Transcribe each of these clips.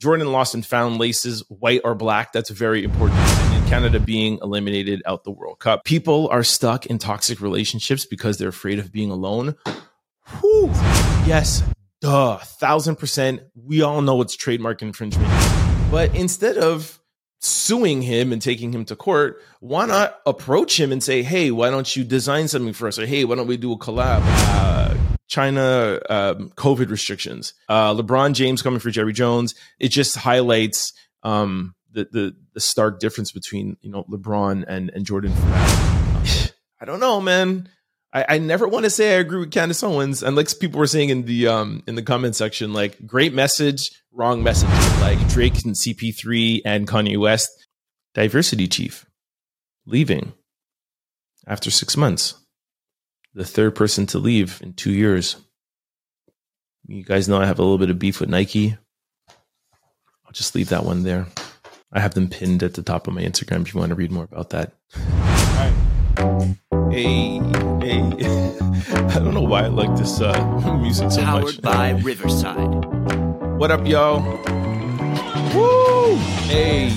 Jordan and found laces, white or black. That's very important. In Canada being eliminated out the World Cup. People are stuck in toxic relationships because they're afraid of being alone. Whew. Yes, duh, thousand percent. We all know it's trademark infringement. But instead of suing him and taking him to court, why not approach him and say, hey, why don't you design something for us? Or hey, why don't we do a collab? Uh, China um, COVID restrictions. Uh, LeBron James coming for Jerry Jones. It just highlights um, the, the the stark difference between you know LeBron and and Jordan. I don't know, man. I, I never want to say I agree with Candace Owens, and like people were saying in the um in the comment section, like great message, wrong message. Like Drake and CP3 and Kanye West, diversity chief, leaving after six months the third person to leave in two years. You guys know I have a little bit of beef with Nike. I'll just leave that one there. I have them pinned at the top of my Instagram if you want to read more about that. Hey, hey. I don't know why I like this uh, music so Powered much. Powered by Riverside. What up, y'all? Woo! Hey.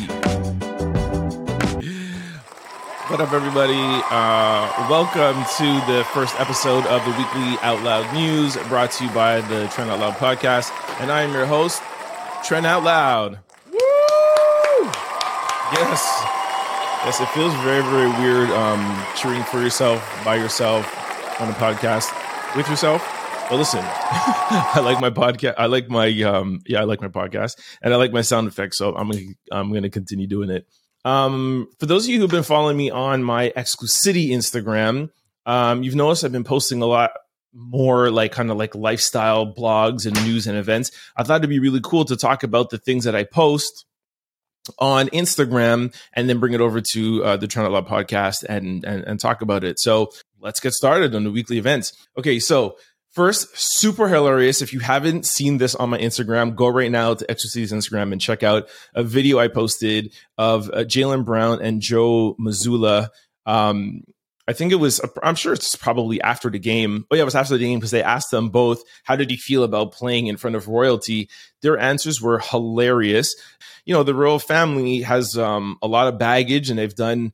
What up, everybody? Uh, welcome to the first episode of the weekly Out Loud News brought to you by the Trent Out Loud podcast. And I am your host, Trent Out Loud. Woo! Yes. Yes, it feels very, very weird um, cheering for yourself by yourself on a podcast with yourself. But listen, I like my podcast. I like my um, yeah, I like my podcast, and I like my sound effects. So I'm gonna I'm gonna continue doing it. Um, for those of you who've been following me on my exclusivity Instagram, um, you've noticed I've been posting a lot more like kind of like lifestyle blogs and news and events. I thought it'd be really cool to talk about the things that I post on Instagram and then bring it over to uh, the Trent Out podcast and, and and talk about it. So let's get started on the weekly events. Okay, so first, super hilarious. If you haven't seen this on my Instagram, go right now to Exorcity's Instagram and check out a video I posted of uh, Jaylen Brown and Joe Mazzulla. Um, I think it was, I'm sure it's probably after the game. Oh, yeah, it was after the game because they asked them both, how did he feel about playing in front of royalty? Their answers were hilarious. You know, the royal family has um, a lot of baggage and they've done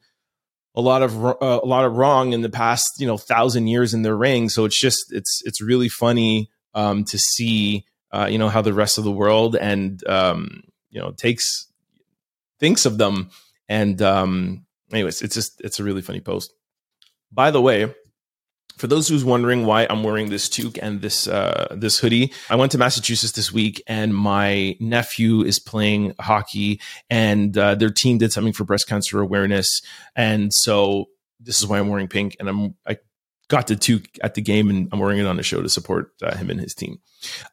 a lot of uh, a lot of wrong in the past, you know, thousand years in their ring So it's just it's it's really funny um, to see, uh, you know, how the rest of the world and um, you know takes thinks of them. And um, anyways, it's just it's a really funny post. By the way, for those who's wondering why I'm wearing this toque and this uh, this hoodie, I went to Massachusetts this week, and my nephew is playing hockey, and uh, their team did something for breast cancer awareness, and so this is why I'm wearing pink, and I'm I got the toque at the game, and I'm wearing it on the show to support uh, him and his team.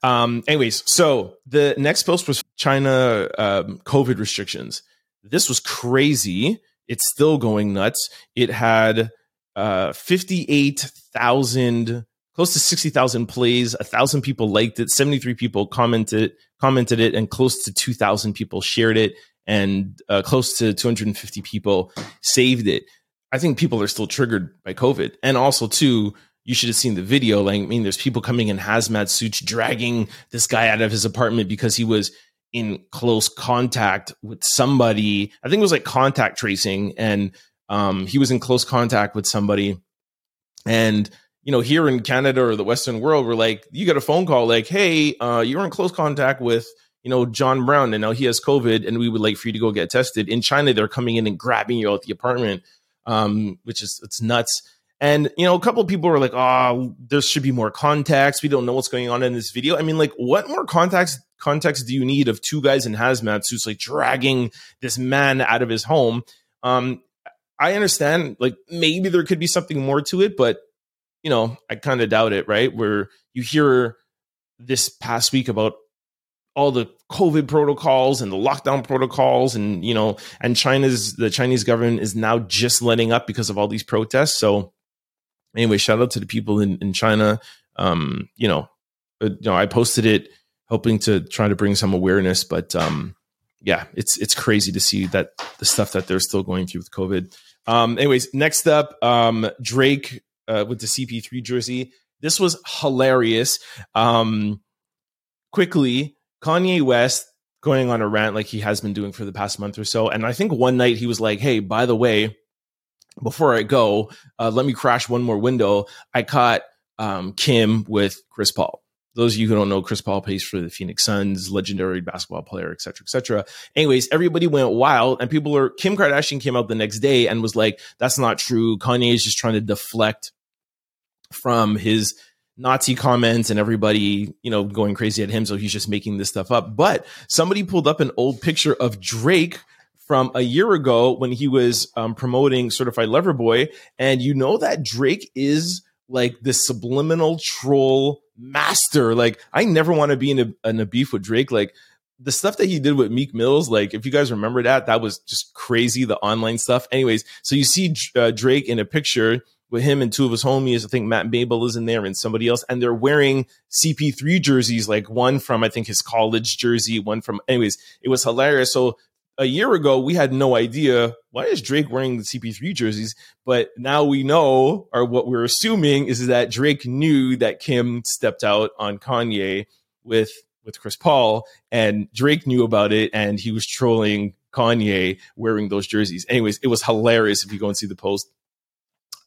Um, anyways, so the next post was China um, COVID restrictions. This was crazy. It's still going nuts. It had uh, 58,000, close to 60,000 plays. A thousand people liked it. 73 people commented, commented it and close to 2,000 people shared it and uh, close to 250 people saved it. I think people are still triggered by COVID. And also too, you should have seen the video. Like, I mean, there's people coming in hazmat suits, dragging this guy out of his apartment because he was in close contact with somebody. I think it was like contact tracing and um, he was in close contact with somebody. And, you know, here in Canada or the Western world, we're like, you get a phone call like, hey, uh, you're in close contact with, you know, John Brown and now he has COVID and we would like for you to go get tested. In China, they're coming in and grabbing you out the apartment, um, which is, it's nuts. And, you know, a couple of people were like, oh, there should be more context. We don't know what's going on in this video. I mean, like, what more context context do you need of two guys in hazmat suits like dragging this man out of his home? Um, I understand, like maybe there could be something more to it, but you know, I kind of doubt it, right? Where you hear this past week about all the COVID protocols and the lockdown protocols, and you know, and China's the Chinese government is now just letting up because of all these protests. So, anyway, shout out to the people in in China. Um, you know, but, you know, I posted it hoping to try to bring some awareness, but um, yeah, it's it's crazy to see that the stuff that they're still going through with COVID. Um, anyways, next up, um, Drake uh, with the CP3 jersey. This was hilarious. Um, quickly, Kanye West going on a rant like he has been doing for the past month or so. And I think one night he was like, "Hey, by the way, before I go, uh, let me crash one more window. I caught um, Kim with Chris Paul." Those of you who don't know, Chris Paul plays for the Phoenix Suns, legendary basketball player, et cetera, et cetera. Anyways, everybody went wild and people are, Kim Kardashian came out the next day and was like, that's not true. Kanye is just trying to deflect from his Nazi comments and everybody, you know, going crazy at him. So he's just making this stuff up. But somebody pulled up an old picture of Drake from a year ago when he was um, promoting Certified Lover Boy. And you know that Drake is like the subliminal troll master. Like, I never want to be in a, in a beef with Drake. Like, the stuff that he did with Meek Mills, like if you guys remember that, that was just crazy. The online stuff. Anyways, so you see uh, Drake in a picture with him and two of his homies. I think Matt Mabel is in there and somebody else, and they're wearing CP3 jerseys, like one from I think his college jersey, one from. Anyways, it was hilarious. So a year ago, we had no idea why is Drake wearing the CP3 jerseys, but now we know, or what we're assuming is that Drake knew that Kim stepped out on Kanye with with Chris Paul, and Drake knew about it, and he was trolling Kanye wearing those jerseys. Anyways, it was hilarious if you go and see the post.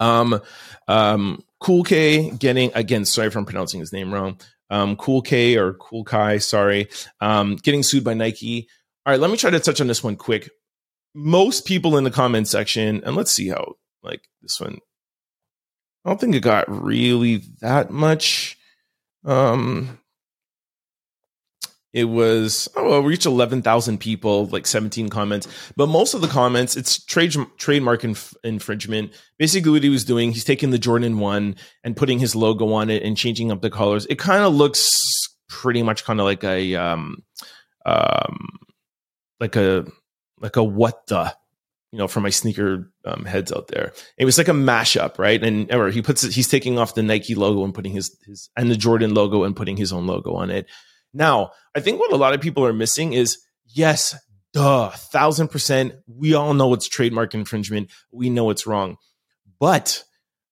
Um, um, Cool K getting again. Sorry if I'm pronouncing his name wrong. Um, cool K or Kool KIY. Sorry. Um, getting sued by Nike. All right, let me try to touch on this one quick. Most people in the comment section, and let's see how like this one. I don't think it got really that much um it was oh well, reached 11,000 people like 17 comments but most of the comments it's trade trademark inf- infringement basically what he was doing he's taking the Jordan 1 and putting his logo on it and changing up the colors it kind of looks pretty much kind of like a um um like a like a what the you know, for my sneaker um, heads out there. It was like a mashup, right? And ever he puts it, he's taking off the Nike logo and putting his his and the Jordan logo and putting his own logo on it. Now, I think what a lot of people are missing is yes, duh, thousand percent. We all know it's trademark infringement. We know it's wrong. But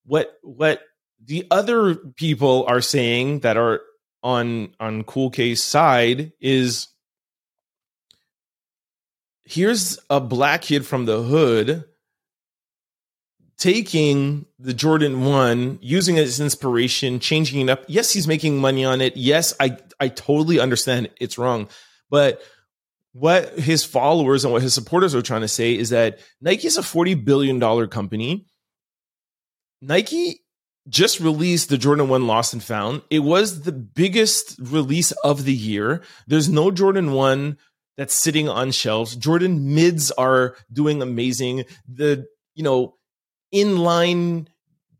what what the other people are saying that are on on Cool Case side is here's a black kid from the hood taking the Jordan 1, using it as inspiration, changing it up. Yes, he's making money on it. Yes, I I totally understand it's wrong. But what his followers and what his supporters are trying to say is that Nike is a 40 billion dollar company. Nike just released the Jordan 1 Lost and Found. It was the biggest release of the year. There's no Jordan 1 that's sitting on shelves. Jordan mids are doing amazing. The, you know, inline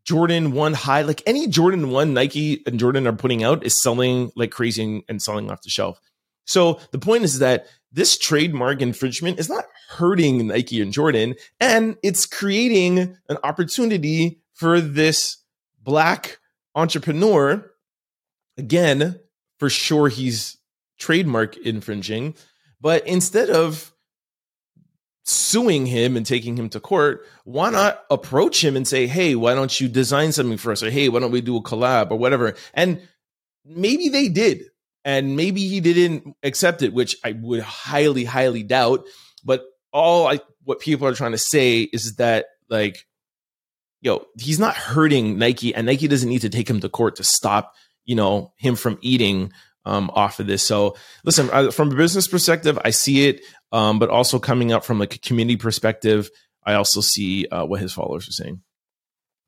Jordan 1 high, like any Jordan 1 Nike and Jordan are putting out is selling like crazy and, and selling off the shelf. So the point is that this trademark infringement is not hurting Nike and Jordan, and it's creating an opportunity for this black entrepreneur. Again, for sure, he's trademark infringing, but instead of suing him and taking him to court, why not approach him and say, hey, why don't you design something for us? Or hey, why don't we do a collab or whatever? And maybe they did. And maybe he didn't accept it, which I would highly, highly doubt. But all I what people are trying to say is that like, yo, he's not hurting Nike, and Nike doesn't need to take him to court to stop, you know, him from eating um, off of this. So listen, I, from a business perspective, I see it, um, but also coming up from like a community perspective, I also see uh, what his followers are saying.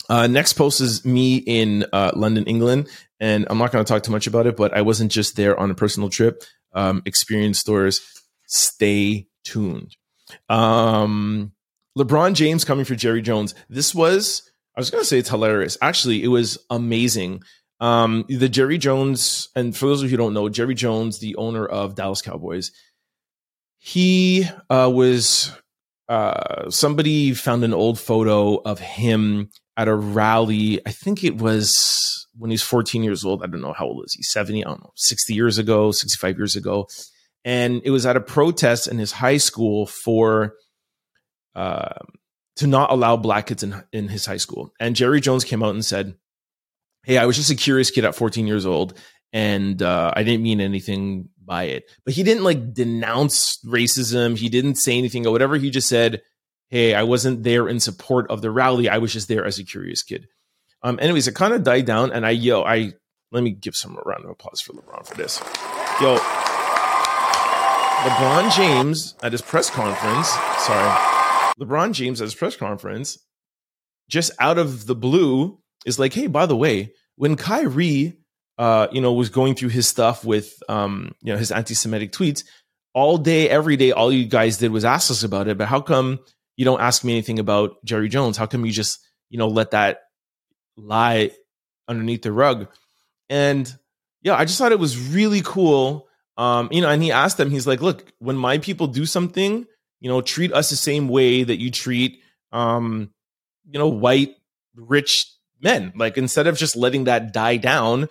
Uh, next post is me in uh, London, England, and I'm not going to talk too much about it, but I wasn't just there on a personal trip. Um, experience stores. Stay tuned. Um, LeBron James coming for Jerry Jones. This was, I was going to say it's hilarious. Actually, it was amazing. Um, the Jerry Jones, and for those of you who don't know, Jerry Jones, the owner of Dallas Cowboys, he uh, was uh, somebody found an old photo of him at a rally. I think it was when he's 14 years old. I don't know how old is he? 70? I don't know, 60 years ago, 65 years ago. And it was at a protest in his high school for uh, to not allow black kids in, in his high school. And Jerry Jones came out and said, Hey, I was just a curious kid at 14 years old. and uh, I didn't mean anything by it. But he didn't like denounce racism. He didn't say anything or whatever. He just said, "Hey, I wasn't there in support of the rally. I was just there as a curious kid." Um, anyways, it kind of died down, and I yo, I let me give some round of applause for LeBron for this. Yo, LeBron James at his press conference. Sorry, LeBron James at his press conference, just out of the blue, is like, "Hey, by the way, when Kyrie." Uh, you know, was going through his stuff with, um, you know, his anti-Semitic tweets all day, every day. All you guys did was ask us about it. But how come you don't ask me anything about Jerry Jones? How come you just, you know, let that lie underneath the rug? And yeah, I just thought it was really cool. Um, you know, and he asked them, he's like, look, when my people do something, you know, treat us the same way that you treat, um, you know, white, rich men. Like instead of just letting that die down,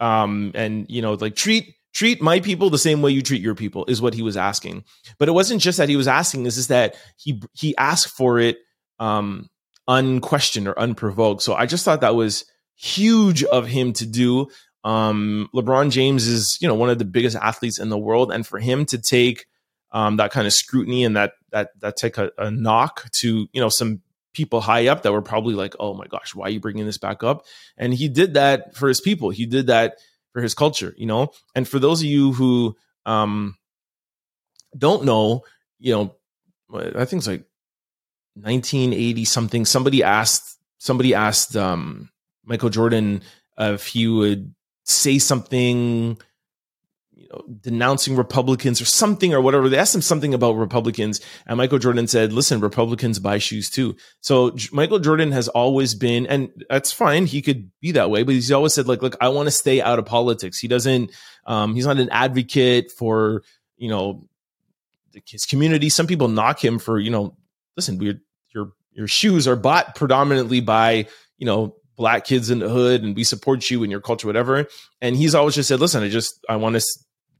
um, and you know, like treat treat my people the same way you treat your people is what he was asking. But it wasn't just that he was asking; is is that he he asked for it um, unquestioned or unprovoked. So I just thought that was huge of him to do. Um, LeBron James is you know one of the biggest athletes in the world, and for him to take um, that kind of scrutiny and that that that take a, a knock to you know some people high up that were probably like, "Oh my gosh, why are you bringing this back up?" And he did that for his people. He did that for his culture, you know. And for those of you who um, don't know, you know, I think it's like 1980 something. Somebody asked somebody asked um, Michael Jordan if he would say something know, denouncing Republicans or something or whatever. They asked him something about Republicans, and Michael Jordan said, "Listen, Republicans buy shoes too." So J- Michael Jordan has always been, and that's fine. He could be that way, but he's always said, "Like, look, I want to stay out of politics." He doesn't. Um, he's not an advocate for you know his community. Some people knock him for you know, listen, your your your shoes are bought predominantly by you know black kids in the hood and we support you and your culture whatever and he's always just said listen i just i want to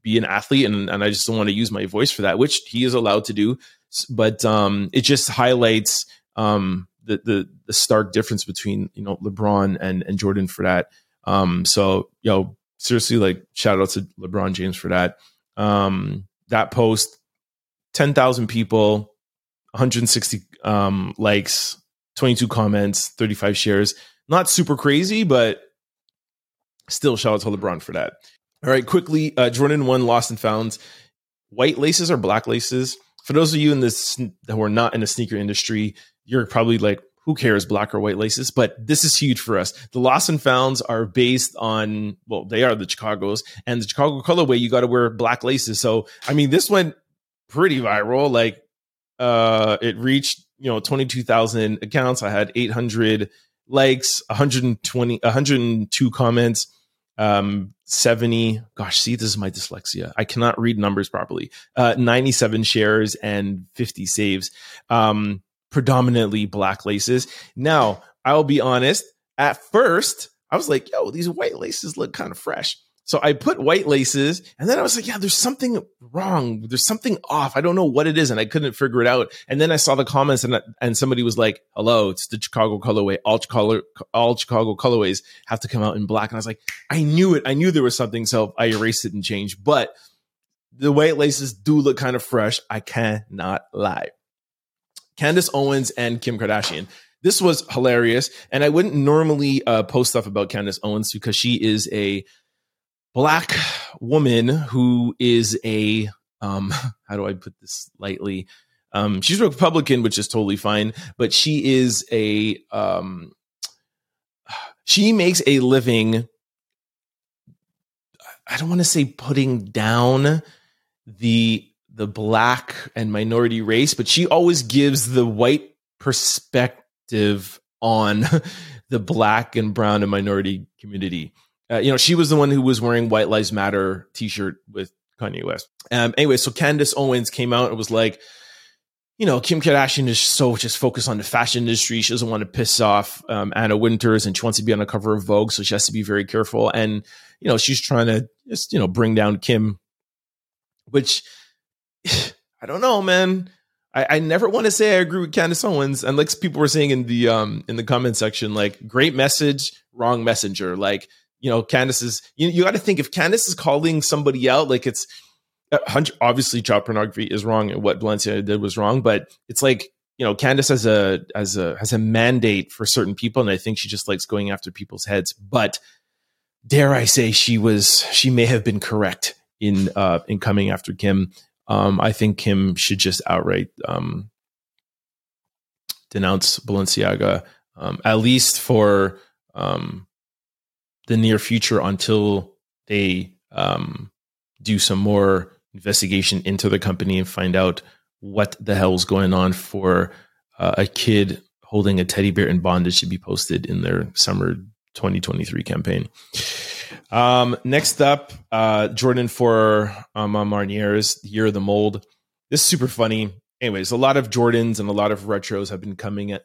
be an athlete and, and I just don't want to use my voice for that, which he is allowed to do. But um, it just highlights um, the, the, the stark difference between you know LeBron and and Jordan for that. Um, so you know seriously, like shout out to LeBron James for that. Um, that post, ten thousand people, 160 um, likes, 22 comments, 35 shares. Not super crazy, but still shout out to LeBron for that. All right, quickly, uh, Jordan one lost and found. White laces or black laces? For those of you in this who are not in the sneaker industry, you're probably like, who cares, black or white laces? But this is huge for us. The lost and founds are based on, well, they are the Chicago's, and the Chicago colorway, you got to wear black laces. So, I mean, this went pretty viral. Like, uh, it reached, you know, 22,000 accounts. I had 800 likes, 120, 102 comments um 70 gosh see this is my dyslexia. I cannot read numbers properly. Uh 97 shares and 50 saves um predominantly black laces. Now i'll be honest at first i was like yo these white laces look kind of fresh so I put white laces and then I was like, yeah, there's something wrong. There's something off. I don't know what it is. And I couldn't figure it out. And then I saw the comments and, and somebody was like, hello, it's the Chicago colorway. All Chicago, all Chicago colorways have to come out in black. And I was like, I knew it. I knew there was something. So I erased it and changed. But the white laces do look kind of fresh. I cannot lie. Candace Owens and Kim Kardashian this was hilarious. And I wouldn't normally uh, post stuff about Candace Owens because she is a black woman who is a um how do I put this lightly? Um she's a Republican, which is totally fine, but she is a um she makes a living I don't want to say putting down the the black and minority race, but she always gives the white perspective on the black and brown and minority community. Uh, you know, she was the one who was wearing White Lives Matter T-shirt with Kanye West. Um, anyway, so Candace Owens came out and was like, you know, Kim Kardashian is so just focused on the fashion industry. She doesn't want to piss off um, Anna Winters, and she wants to be on the cover of Vogue, so she has to be very careful. And you know, she's trying to just you know bring down Kim, which I don't know, man. I, I never want to say I agree with Candace Owens, and like people were saying in the um in the comment section, like great message, wrong messenger. Like you know, Candace is, you, you got to think if Candace is calling somebody out, like it's, uh, obviously child pornography is wrong and what Balenciaga did was wrong, but it's like, you know, Candace has a, has a, has a mandate for certain people. And I think she just likes going after people's heads. But dare I say she was, she may have been correct in, uh, in coming after Kim. Um, I think Kim should just outright, um, denounce Balenciaga, um, at least for, um, the near future until they um, do some more investigation into the company and find out what the hell is going on for uh, a kid holding a teddy bear in bondage to be posted in their summer 2023 campaign. Um, next up, uh, Jordan for um, Marniers, Year of the Mold. This is super funny. Anyways, a lot of Jordans and a lot of retros have been coming at,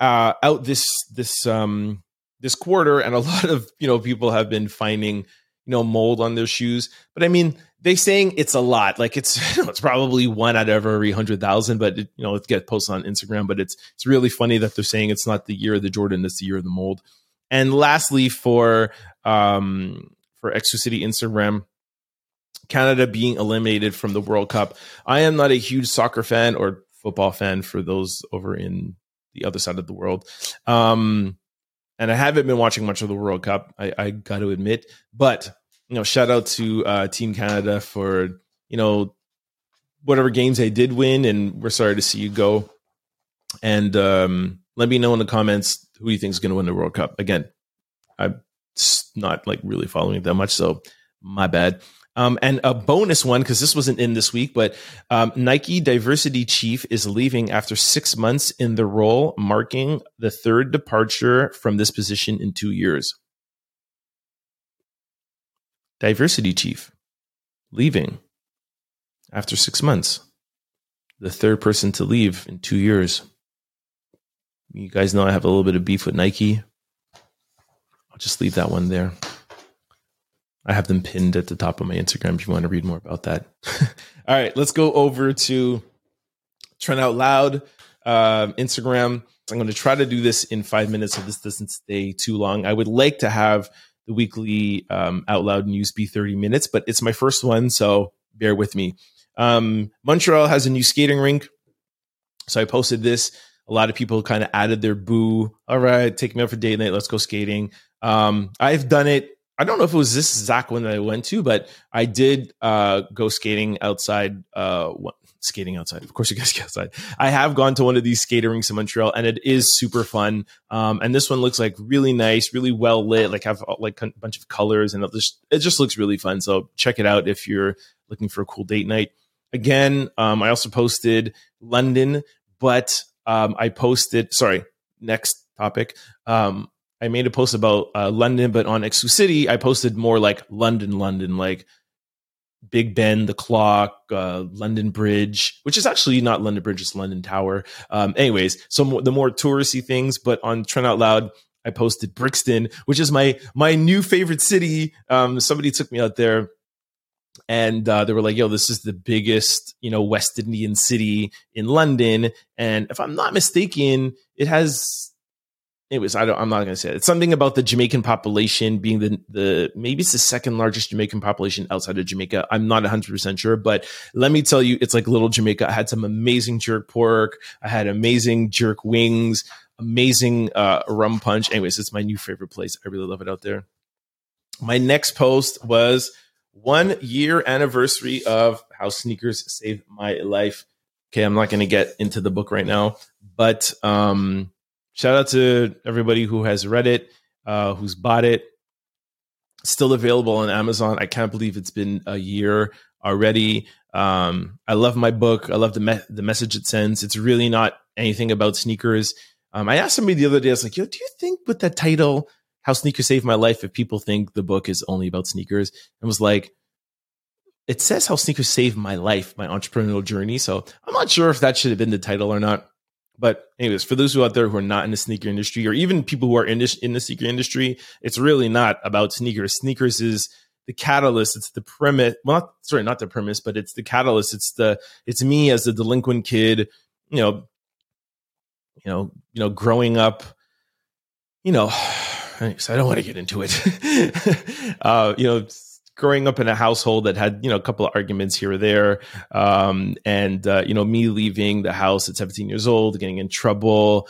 uh, out this this um, this quarter, and a lot of you know people have been finding you know mold on their shoes. But I mean, they saying it's a lot. Like it's it's probably one out of every hundred thousand. But it, you know, it gets posted on Instagram. But it's it's really funny that they're saying it's not the year of the Jordan, it's the year of the mold. And lastly, for um for Exo City Instagram. Canada being eliminated from the World Cup. I am not a huge soccer fan or football fan for those over in the other side of the world. Um, and I haven't been watching much of the World Cup. I, I got to admit, but you know, shout out to uh, Team Canada for you know whatever games they did win, and we're sorry to see you go. And um, let me know in the comments who you think is going to win the World Cup. Again, I'm not like really following it that much, so my bad. Um, and a bonus one, because this wasn't in this week, but um, Nike diversity chief is leaving after six months in the role, marking the third departure from this position in two years. Diversity chief leaving after six months. The third person to leave in two years. You guys know I have a little bit of beef with Nike. I'll just leave that one there. I have them pinned at the top of my Instagram if you want to read more about that. All right, let's go over to Trent Out Loud um, Instagram. I'm going to try to do this in five minutes so this doesn't stay too long. I would like to have the weekly um, Out Loud news be 30 minutes, but it's my first one, so bear with me. Um, Montreal has a new skating rink. So I posted this. A lot of people kind of added their boo. All right, take me out for date night. Let's go skating. Um, I've done it I don't know if it was this exact one that I went to, but I did uh, go skating outside. Uh, skating outside, of course, you guys get outside. I have gone to one of these skating rinks in Montreal, and it is super fun. Um, and this one looks like really nice, really well lit. Like have like a bunch of colors, and it just it just looks really fun. So check it out if you're looking for a cool date night. Again, um, I also posted London, but um, I posted sorry next topic. Um, I made a post about uh, London, but on Exo City, I posted more like London, London, like Big Ben, the clock, uh, London Bridge, which is actually not London Bridge, it's London Tower. Um, anyways, so the more touristy things, but on Trent Out Loud, I posted Brixton, which is my my new favorite city. Um, somebody took me out there and uh, they were like, "Yo, this is the biggest, you know, West Indian city in London." And if I'm not mistaken, it has it was I don't I'm not gonna say it. It's something about the Jamaican population being the the maybe it's the second largest Jamaican population outside of Jamaica. I'm not 100 percent sure, but let me tell you, it's like little Jamaica. I had some amazing jerk pork. I had amazing jerk wings, amazing uh, rum punch. Anyways, it's my new favorite place. I really love it out there. My next post was one year anniversary of how sneakers saved my life. Okay, I'm not gonna get into the book right now, but um shout out to everybody who has read it, uh, who's bought it. Still available on Amazon. I can't believe it's been a year already. Um, I love my book. I love the me- the message it sends. It's really not anything about sneakers. Um, I asked somebody the other day. I was like, "Yo, do you think with that title, how sneakers saved my life, if people think the book is only about sneakers?" And was like, "It says how sneakers saved my life, my entrepreneurial journey." So I'm not sure if that should have been the title or not. But anyways, for those who out there who are not in the sneaker industry, or even people who are in this, in the sneaker industry, it's really not about sneakers. Sneakers is the catalyst. It's the premise. Well, not, sorry, not the premise, but it's the catalyst. It's the it's me as a delinquent kid. You know, you know, you know, growing up. You know, I don't want to get into it. uh, you know, growing up in a household that had you know a couple of arguments here or there, um, and uh, you know me leaving the house at 17 years old, getting in trouble,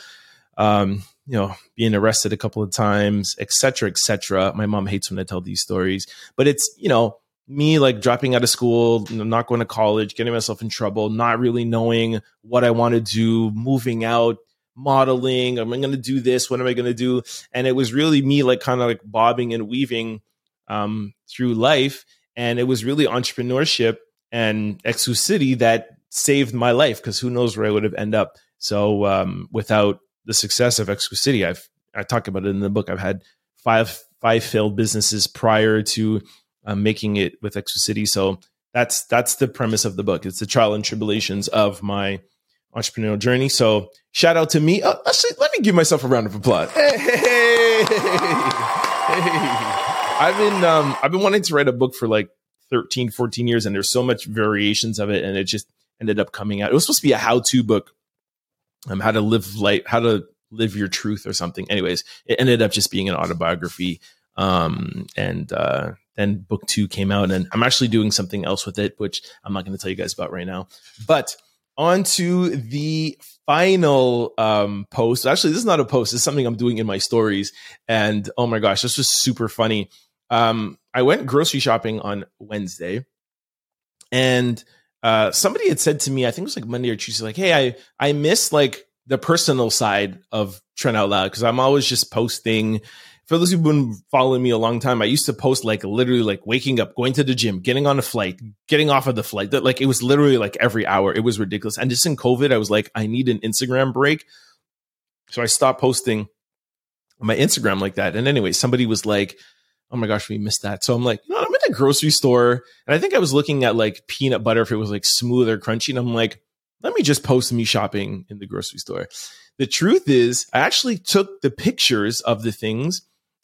um, you know, being arrested a couple of times, etc., etc. My mom hates when I tell these stories, but it's you know me like dropping out of school, not going to college, getting myself in trouble, not really knowing what I want to do, moving out, modeling. Am I going to do this? What am I going to do? And it was really me like kind of like bobbing and weaving um, through life. And it was really entrepreneurship and exclusivity that saved my life because who knows where I would have ended up. So um, without the success of exclusivity, I've I talk about it in the book. I've had five five failed businesses prior to um, making it with exclusivity. So that's that's the premise of the book. It's the trial and tribulations of my entrepreneurial journey. So shout out to me. Uh, actually, let me give myself a round of applause. Hey, hey, hey, I've been um, I've been wanting to write a book for like 13, 14 years, and there's so much variations of it, and it just ended up coming out. It was supposed to be a how-to book, um, how to live life, how to live your truth or something. Anyways, it ended up just being an autobiography. Um, and uh, then book two came out, and I'm actually doing something else with it, which I'm not going to tell you guys about right now. But on to the final um, post. Actually, this is not a post. It's something I'm doing in my stories. And oh my gosh, this was super funny. Um, I went grocery shopping on Wednesday, and uh, somebody had said to me, I think it was like Monday or Tuesday, like, "Hey, I I miss like the personal side of Trent Out Loud because I'm always just posting." For those who've been following me a long time, I used to post like literally like waking up, going to the gym, getting on a flight, getting off of the flight. That like it was literally like every hour. It was ridiculous. And just in COVID, I was like, I need an Instagram break. So I stopped posting my Instagram like that. And anyway, somebody was like, oh my gosh, we missed that. So I'm like, you know, I'm at a grocery store and I think I was looking at like peanut butter if it was like smooth or crunchy. And I'm like, let me just post me shopping in the grocery store. The truth is, I actually took the pictures of the things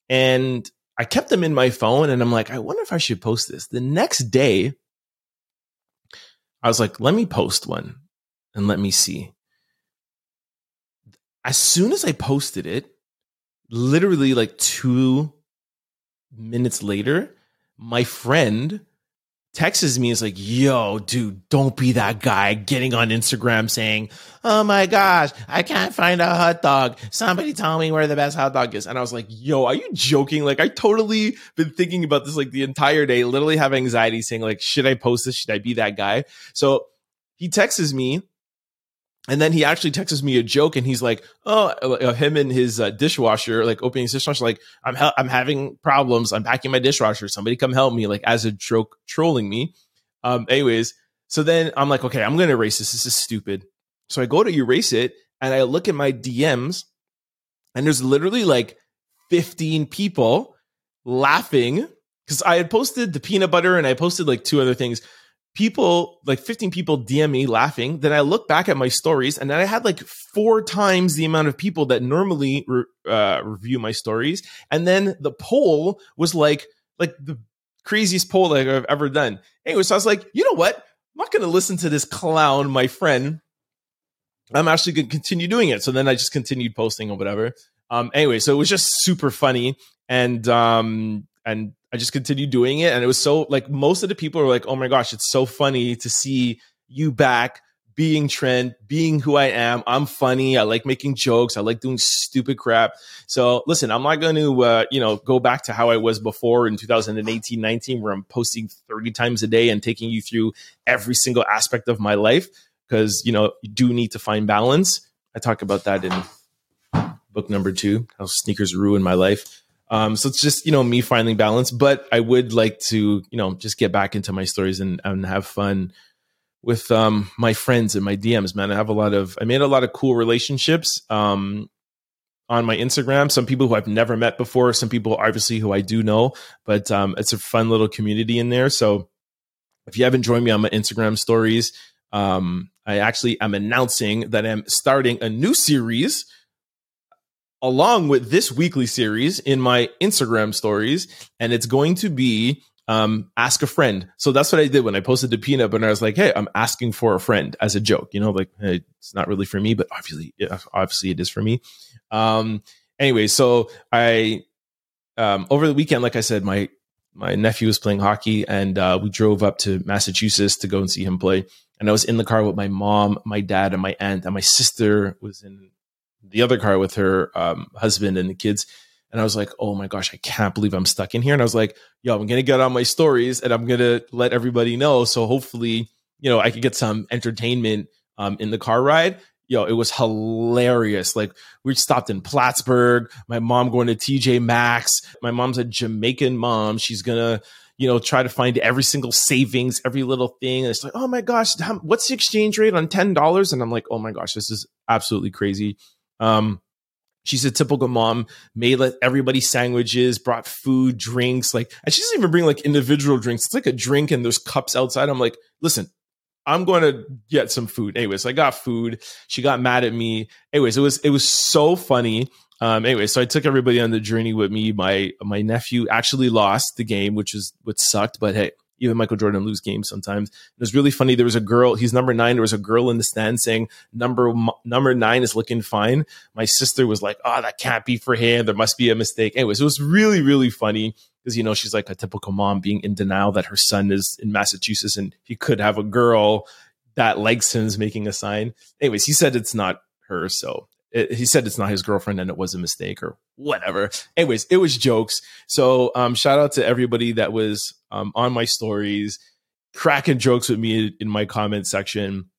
and I kept them in my phone and I'm like, I wonder if I should post this. The next day, I was like, let me post one and let me see. As soon as I posted it, literally like two minutes later, my friend texts me is like, yo, dude, don't be that guy getting on Instagram saying, oh my gosh, I can't find a hot dog. Somebody tell me where the best hot dog is. And I was like, yo, are you joking? Like, I totally been thinking about this like the entire day, literally have anxiety saying like, should I post this? Should I be that guy? So he texts me and then he actually texts me a joke, and he's like, "Oh, uh, him and his uh, dishwasher, like opening his dishwasher, like I'm ha- I'm having problems. I'm packing my dishwasher. Somebody come help me!" Like as a joke, trolling me. Um, anyways, so then I'm like, okay, I'm gonna erase this. This is stupid. So I go to erase it, and I look at my DMs, and there's literally like 15 people laughing because I had posted the peanut butter, and I posted like two other things people like 15 people DM me laughing. Then I look back at my stories and then I had like four times the amount of people that normally re- uh, review my stories. And then the poll was like, like the craziest poll that I've ever done. Anyway, so I was like, you know what? I'm not going to listen to this clown, my friend. I'm actually going to continue doing it. So then I just continued posting or whatever. Um, anyway, so it was just super funny. And, um, and I just continued doing it. And it was so like most of the people were like, oh my gosh, it's so funny to see you back being Trent, being who I am. I'm funny. I like making jokes. I like doing stupid crap. So listen, I'm not going to, uh, you know, go back to how I was before in 2018, 19, where I'm posting 30 times a day and taking you through every single aspect of my life. Cause, you know, you do need to find balance. I talk about that in book number two, how sneakers ruin my life. Um, so it's just you know me finding balance, but I would like to you know just get back into my stories and, and have fun with um, my friends and my DMs. Man, I have a lot of I made a lot of cool relationships um, on my Instagram. Some people who I've never met before, some people obviously who I do know, but um, it's a fun little community in there. So if you haven't joined me on my Instagram stories, um, I actually am announcing that I'm starting a new series along with this weekly series in my Instagram stories, and it's going to be um, ask a friend. So that's what I did when I posted the peanut butter. I was like, "Hey, I'm asking for a friend" as a joke. You know, like hey, it's not really for me, but obviously, obviously, it is for me. Um, anyway, so I um, over the weekend, like I said, my my nephew was playing hockey, and uh, we drove up to Massachusetts to go and see him play. And I was in the car with my mom, my dad, and my aunt, and my sister was in the other car with her um, husband and the kids. And I was like, oh my gosh, I can't believe I'm stuck in here. And I was like, yo, I'm gonna get on my stories and I'm gonna let everybody know. So hopefully, you know, I could get some entertainment um, in the car ride yo, it was hilarious. Like we stopped in Plattsburgh. My mom going to TJ Maxx. My mom's a Jamaican mom. She's gonna, you know, try to find every single savings, every little thing. And it's like, oh my gosh, what's the exchange rate on ten dollars? And I'm like, oh my gosh, this is absolutely crazy. Um, She's a typical mom, made everybody sandwiches, brought food, drinks, like, and she doesn't even bring like individual drinks. It's like a drink and there's cups outside. I'm like, listen, I'm going to get some food. Anyways, I got food. She got mad at me. Anyways, it was it was so funny. Um, anyway, so I took everybody on the journey with me. My my nephew actually lost the game, which is what sucked. But hey, even Michael Jordan lose games sometimes. It was really funny. There was a girl. He's number nine. There was a girl in the stand saying number number nine is looking fine. My sister was like, "Oh, that can't be for him. There must be a mistake." Anyways, it was really really funny because you know she's like a typical mom being in denial that her son is in Massachusetts and he could have a girl that likes him is making a sign. Anyways, he said it's not her, so he said it's not his girlfriend and it was a mistake or whatever. Anyways, it was jokes. So um, shout out to everybody that was um, on my stories, cracking jokes with me in my comment section.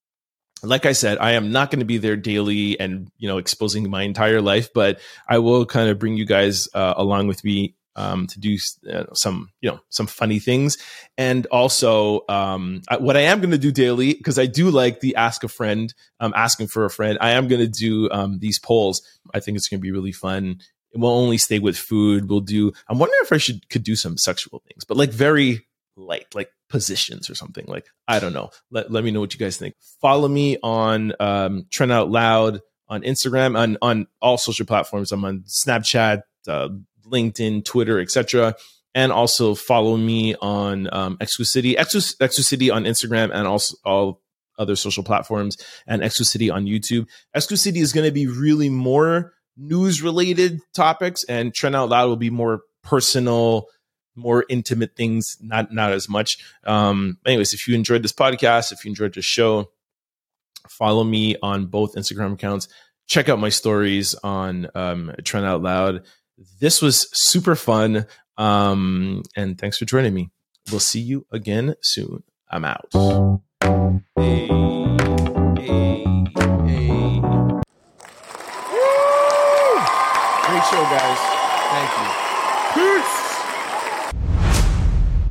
Like I said, I am not going to be there daily and you know exposing my entire life, but I will kind of bring you guys uh, along with me um, to do uh, some, you know, some funny things. And also, um, I, what I am going to do daily, because I do like the ask a friend, um, asking for a friend, I am going to do um, these polls. I think it's going to be really fun. It will only stay with food. We'll do, I'm wondering if I should, could do some sexual things, but like very light, like positions or something. Like, I don't know. Let, let me know what you guys think. Follow me on um, Trent Out Loud on Instagram, on, on all social platforms. I'm on Snapchat, uh, LinkedIn, Twitter, etc. And also follow me on um, Exclusivity, Exclusivity on Instagram, and also all other social platforms, and Exclusivity on YouTube. Exclusivity is going to be really more news related topics, and Trent Out Loud will be more personal, more intimate things, not not as much. Um, anyways, if you enjoyed this podcast, if you enjoyed this show, follow me on both Instagram accounts. Check out my stories on um, Trent Out Loud this was super fun. Um, and thanks for joining me. We'll see you again soon. I'm out. Hey, hey, hey. Great show, guys. Thank you. Peace.